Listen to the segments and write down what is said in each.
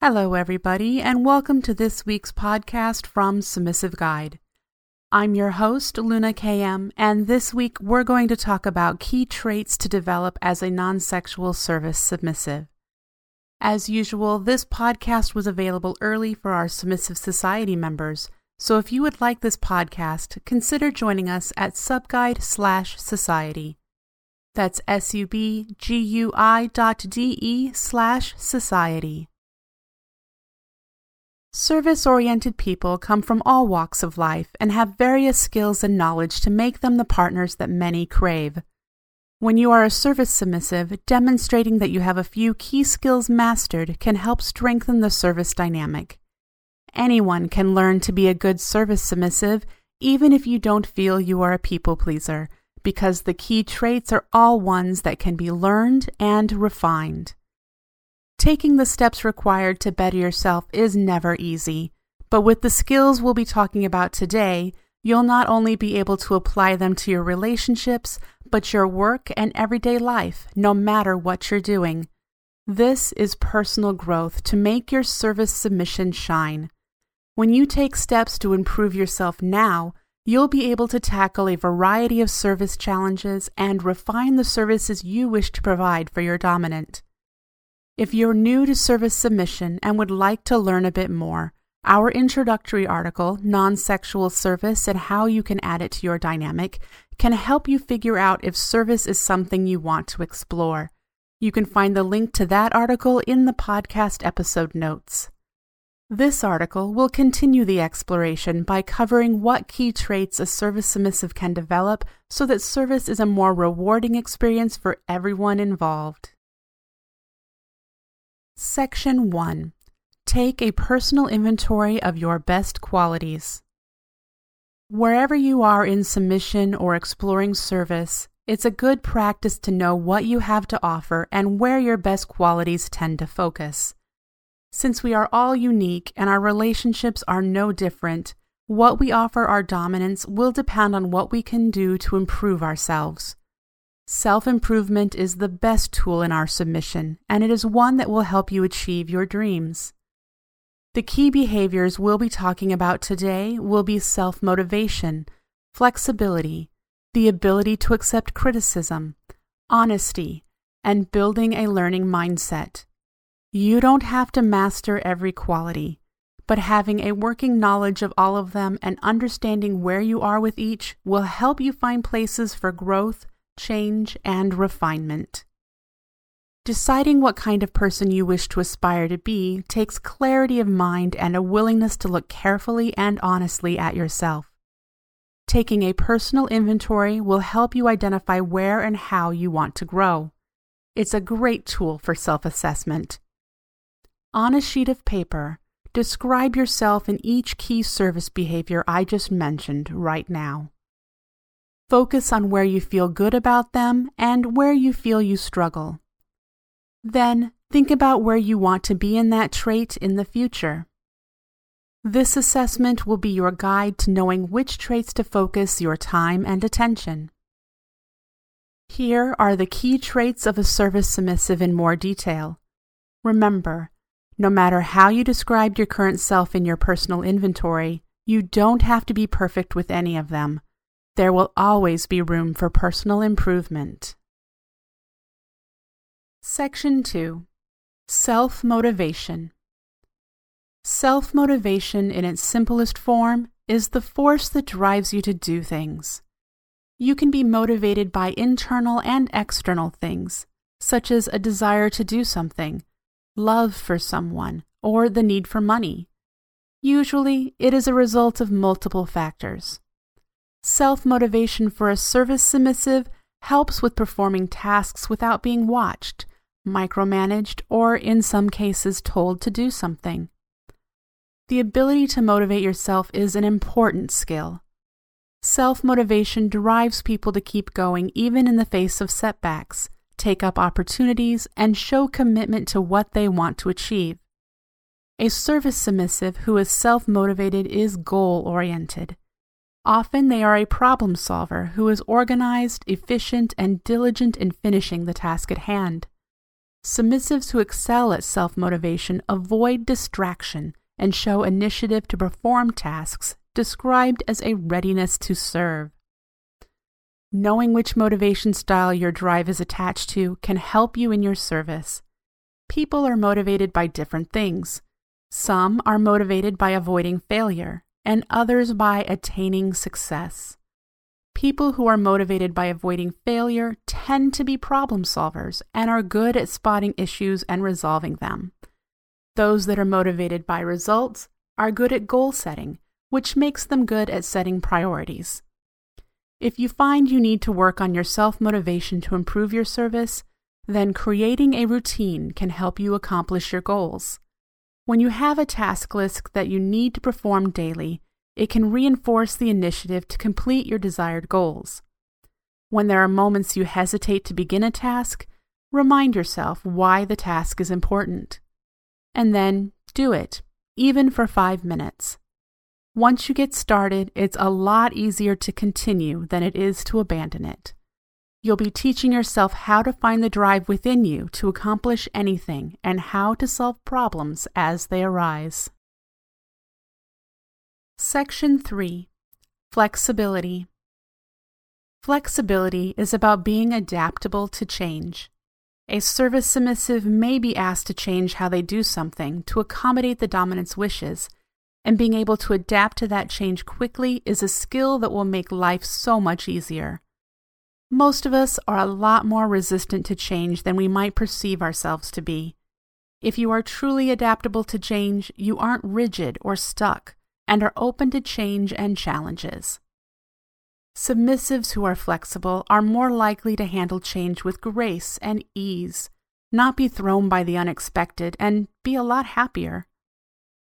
Hello, everybody, and welcome to this week's podcast from Submissive Guide. I'm your host, Luna KM, and this week we're going to talk about key traits to develop as a non sexual service submissive. As usual, this podcast was available early for our Submissive Society members, so if you would like this podcast, consider joining us at subguide slash society. That's S-U-B-G-U-I dot D-E slash society. Service oriented people come from all walks of life and have various skills and knowledge to make them the partners that many crave. When you are a service submissive, demonstrating that you have a few key skills mastered can help strengthen the service dynamic. Anyone can learn to be a good service submissive, even if you don't feel you are a people pleaser, because the key traits are all ones that can be learned and refined. Taking the steps required to better yourself is never easy, but with the skills we'll be talking about today, you'll not only be able to apply them to your relationships, but your work and everyday life, no matter what you're doing. This is personal growth to make your service submission shine. When you take steps to improve yourself now, you'll be able to tackle a variety of service challenges and refine the services you wish to provide for your dominant. If you're new to service submission and would like to learn a bit more, our introductory article, Non Sexual Service and How You Can Add It to Your Dynamic, can help you figure out if service is something you want to explore. You can find the link to that article in the podcast episode notes. This article will continue the exploration by covering what key traits a service submissive can develop so that service is a more rewarding experience for everyone involved. Section 1 Take a personal inventory of your best qualities. Wherever you are in submission or exploring service, it's a good practice to know what you have to offer and where your best qualities tend to focus. Since we are all unique and our relationships are no different, what we offer our dominants will depend on what we can do to improve ourselves. Self improvement is the best tool in our submission, and it is one that will help you achieve your dreams. The key behaviors we'll be talking about today will be self motivation, flexibility, the ability to accept criticism, honesty, and building a learning mindset. You don't have to master every quality, but having a working knowledge of all of them and understanding where you are with each will help you find places for growth change, and refinement. Deciding what kind of person you wish to aspire to be takes clarity of mind and a willingness to look carefully and honestly at yourself. Taking a personal inventory will help you identify where and how you want to grow. It's a great tool for self assessment. On a sheet of paper, describe yourself in each key service behavior I just mentioned right now. Focus on where you feel good about them and where you feel you struggle. Then think about where you want to be in that trait in the future. This assessment will be your guide to knowing which traits to focus your time and attention. Here are the key traits of a service submissive in more detail. Remember, no matter how you described your current self in your personal inventory, you don't have to be perfect with any of them there will always be room for personal improvement. Section 2 Self Motivation Self motivation, in its simplest form, is the force that drives you to do things. You can be motivated by internal and external things, such as a desire to do something, love for someone, or the need for money. Usually, it is a result of multiple factors. Self motivation for a service submissive helps with performing tasks without being watched, micromanaged, or in some cases told to do something. The ability to motivate yourself is an important skill. Self motivation drives people to keep going even in the face of setbacks, take up opportunities, and show commitment to what they want to achieve. A service submissive who is self motivated is goal oriented. Often they are a problem solver who is organized, efficient, and diligent in finishing the task at hand. Submissives who excel at self motivation avoid distraction and show initiative to perform tasks described as a readiness to serve. Knowing which motivation style your drive is attached to can help you in your service. People are motivated by different things. Some are motivated by avoiding failure, and others by attaining success. People who are motivated by avoiding failure tend to be problem solvers and are good at spotting issues and resolving them. Those that are motivated by results are good at goal setting, which makes them good at setting priorities. If you find you need to work on your self motivation to improve your service, then creating a routine can help you accomplish your goals. When you have a task list that you need to perform daily, it can reinforce the initiative to complete your desired goals. When there are moments you hesitate to begin a task, remind yourself why the task is important. And then do it, even for five minutes. Once you get started, it's a lot easier to continue than it is to abandon it. You'll be teaching yourself how to find the drive within you to accomplish anything and how to solve problems as they arise. Section 3 Flexibility Flexibility is about being adaptable to change. A service submissive may be asked to change how they do something to accommodate the dominant's wishes, and being able to adapt to that change quickly is a skill that will make life so much easier. Most of us are a lot more resistant to change than we might perceive ourselves to be. If you are truly adaptable to change, you aren't rigid or stuck and are open to change and challenges. Submissives who are flexible are more likely to handle change with grace and ease, not be thrown by the unexpected, and be a lot happier.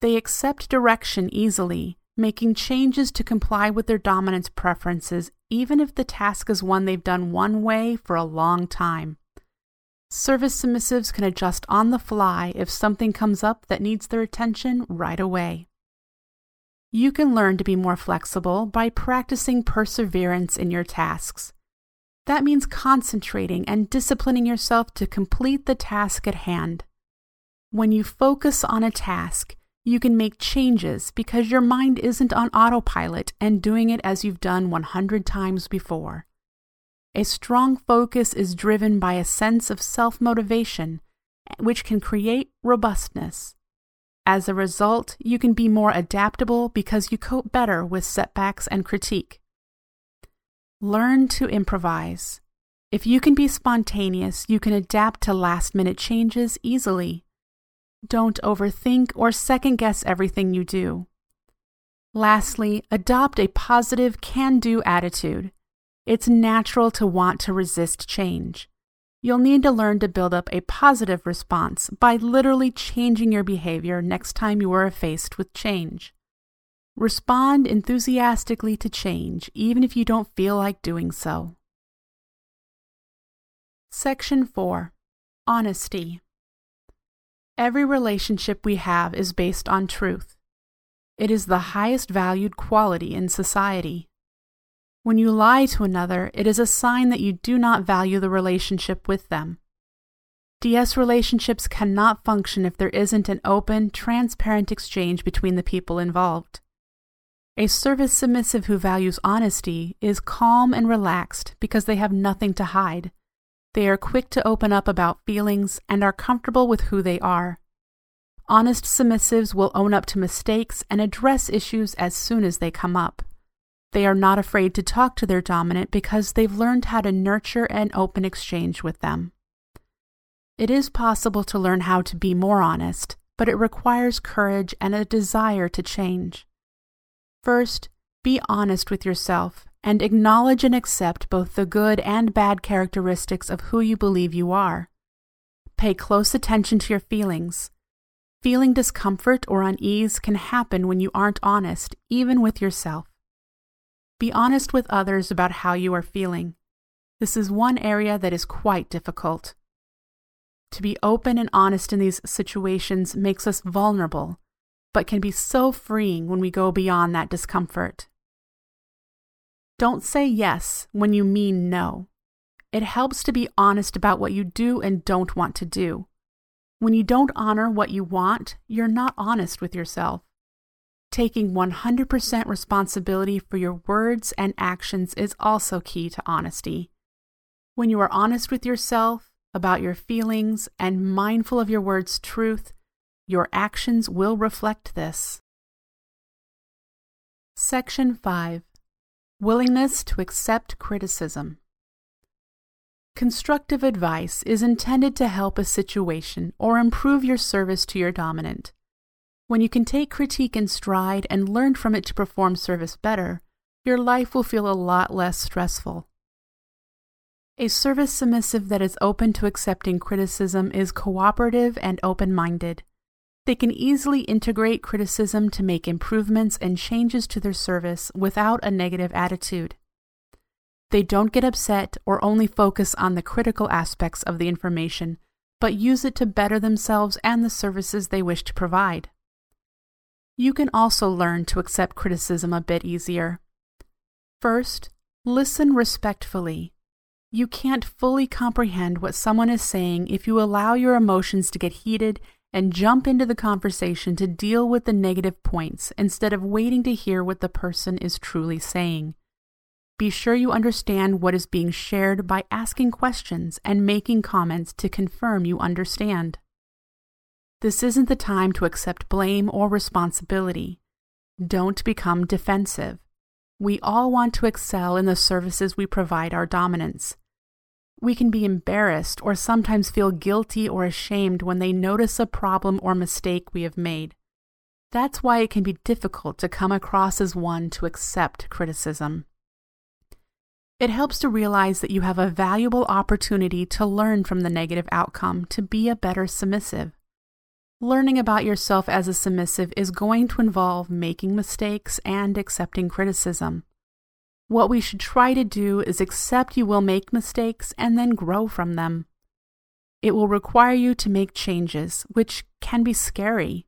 They accept direction easily, making changes to comply with their dominant's preferences, even if the task is one they've done one way for a long time. Service submissives can adjust on the fly if something comes up that needs their attention right away. You can learn to be more flexible by practicing perseverance in your tasks. That means concentrating and disciplining yourself to complete the task at hand. When you focus on a task, you can make changes because your mind isn't on autopilot and doing it as you've done 100 times before. A strong focus is driven by a sense of self motivation, which can create robustness. As a result, you can be more adaptable because you cope better with setbacks and critique. Learn to improvise. If you can be spontaneous, you can adapt to last minute changes easily. Don't overthink or second guess everything you do. Lastly, adopt a positive can do attitude. It's natural to want to resist change. You'll need to learn to build up a positive response by literally changing your behavior next time you are faced with change. Respond enthusiastically to change, even if you don't feel like doing so. Section 4 Honesty Every relationship we have is based on truth. It is the highest valued quality in society. When you lie to another, it is a sign that you do not value the relationship with them. DS relationships cannot function if there isn't an open, transparent exchange between the people involved. A service submissive who values honesty is calm and relaxed because they have nothing to hide. They are quick to open up about feelings and are comfortable with who they are. Honest submissives will own up to mistakes and address issues as soon as they come up. They are not afraid to talk to their dominant because they've learned how to nurture an open exchange with them. It is possible to learn how to be more honest, but it requires courage and a desire to change. First, be honest with yourself and acknowledge and accept both the good and bad characteristics of who you believe you are. Pay close attention to your feelings. Feeling discomfort or unease can happen when you aren't honest, even with yourself. Be honest with others about how you are feeling. This is one area that is quite difficult. To be open and honest in these situations makes us vulnerable, but can be so freeing when we go beyond that discomfort. Don't say yes when you mean no. it helps to be honest about what you do and don't want to do. When you don't honor what you want, you're not honest with yourself. Taking 100% responsibility for your words and actions is also key to honesty. When you are honest with yourself about your feelings and mindful of your words' truth, your actions will reflect this. Section 5 Willingness to accept criticism. Constructive advice is intended to help a situation or improve your service to your dominant. When you can take critique in stride and learn from it to perform service better, your life will feel a lot less stressful. A service submissive that is open to accepting criticism is cooperative and open minded. They can easily integrate criticism to make improvements and changes to their service without a negative attitude. They don't get upset or only focus on the critical aspects of the information, but use it to better themselves and the services they wish to provide. You can also learn to accept criticism a bit easier. First, listen respectfully. You can't fully comprehend what someone is saying if you allow your emotions to get heated and jump into the conversation to deal with the negative points instead of waiting to hear what the person is truly saying. Be sure you understand what is being shared by asking questions and making comments to confirm you understand. This isn't the time to accept blame or responsibility. Don't become defensive. We all want to excel in the services we provide our dominants. We can be embarrassed or sometimes feel guilty or ashamed when they notice a problem or mistake we have made. That's why it can be difficult to come across as one to accept criticism. It helps to realize that you have a valuable opportunity to learn from the negative outcome to be a better submissive. Learning about yourself as a submissive is going to involve making mistakes and accepting criticism. What we should try to do is accept you will make mistakes and then grow from them. It will require you to make changes, which can be scary.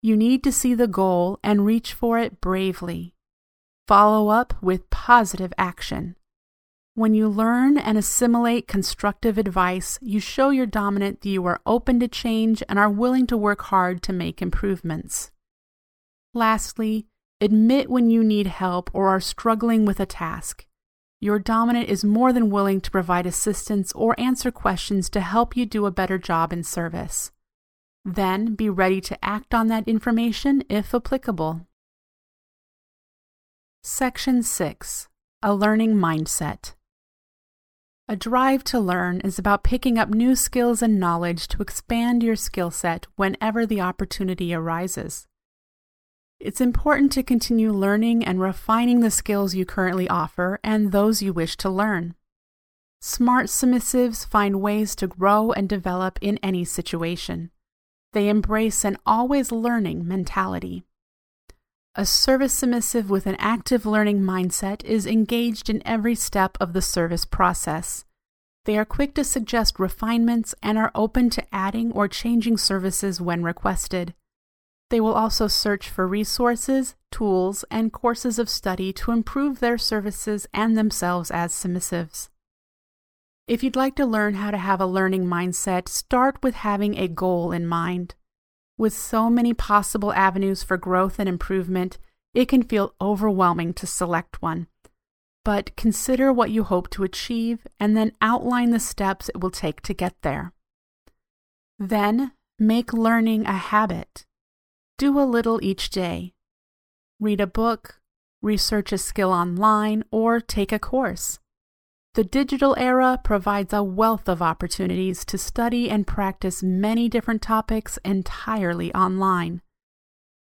You need to see the goal and reach for it bravely. Follow up with positive action. When you learn and assimilate constructive advice, you show your dominant that you are open to change and are willing to work hard to make improvements. Lastly, admit when you need help or are struggling with a task. Your dominant is more than willing to provide assistance or answer questions to help you do a better job in service. Then be ready to act on that information if applicable. Section 6 A Learning Mindset a drive to learn is about picking up new skills and knowledge to expand your skill set whenever the opportunity arises. It's important to continue learning and refining the skills you currently offer and those you wish to learn. Smart submissives find ways to grow and develop in any situation. They embrace an always learning mentality. A service submissive with an active learning mindset is engaged in every step of the service process. They are quick to suggest refinements and are open to adding or changing services when requested. They will also search for resources, tools, and courses of study to improve their services and themselves as submissives. If you'd like to learn how to have a learning mindset, start with having a goal in mind. With so many possible avenues for growth and improvement, it can feel overwhelming to select one. But consider what you hope to achieve and then outline the steps it will take to get there. Then make learning a habit. Do a little each day. Read a book, research a skill online, or take a course. The digital era provides a wealth of opportunities to study and practice many different topics entirely online.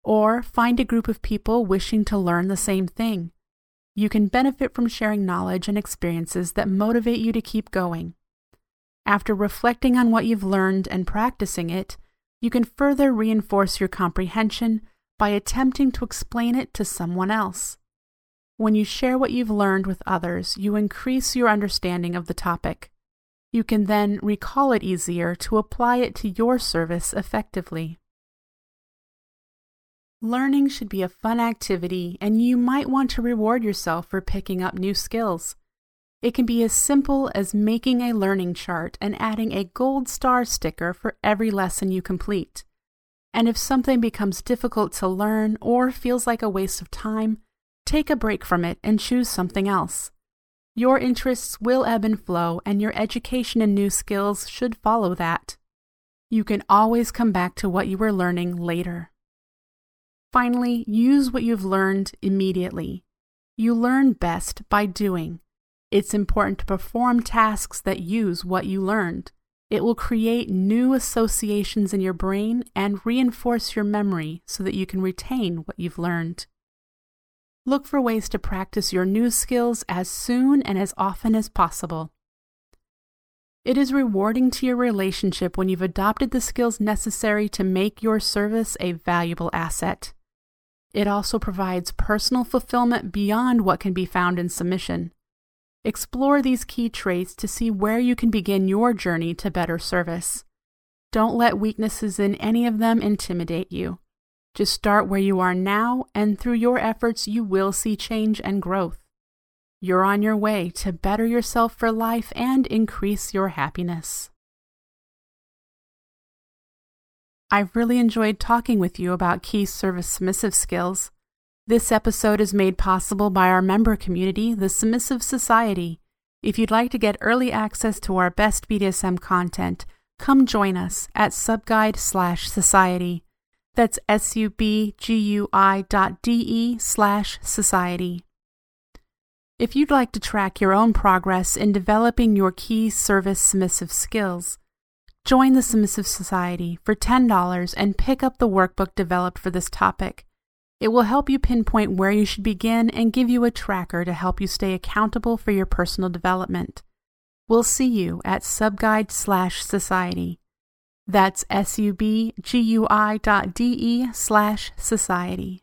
Or find a group of people wishing to learn the same thing. You can benefit from sharing knowledge and experiences that motivate you to keep going. After reflecting on what you've learned and practicing it, you can further reinforce your comprehension by attempting to explain it to someone else. When you share what you've learned with others, you increase your understanding of the topic. You can then recall it easier to apply it to your service effectively. Learning should be a fun activity, and you might want to reward yourself for picking up new skills. It can be as simple as making a learning chart and adding a gold star sticker for every lesson you complete. And if something becomes difficult to learn or feels like a waste of time, take a break from it and choose something else. Your interests will ebb and flow, and your education and new skills should follow that. You can always come back to what you were learning later. Finally, use what you've learned immediately. You learn best by doing. It's important to perform tasks that use what you learned. It will create new associations in your brain and reinforce your memory so that you can retain what you've learned. Look for ways to practice your new skills as soon and as often as possible. It is rewarding to your relationship when you've adopted the skills necessary to make your service a valuable asset. It also provides personal fulfillment beyond what can be found in submission. Explore these key traits to see where you can begin your journey to better service. Don't let weaknesses in any of them intimidate you. Just start where you are now, and through your efforts, you will see change and growth. You're on your way to better yourself for life and increase your happiness. I've really enjoyed talking with you about key service submissive skills. This episode is made possible by our member community, the Submissive Society. If you'd like to get early access to our best BDSM content, come join us at subguide slash society. That's S-U-B-G-U-I dot D-E slash society. If you'd like to track your own progress in developing your key service submissive skills, join the Submissive Society for $10 and pick up the workbook developed for this topic. It will help you pinpoint where you should begin and give you a tracker to help you stay accountable for your personal development. We'll see you at subguide slash society. That's S-U-B-G-U-I dot D-E slash society.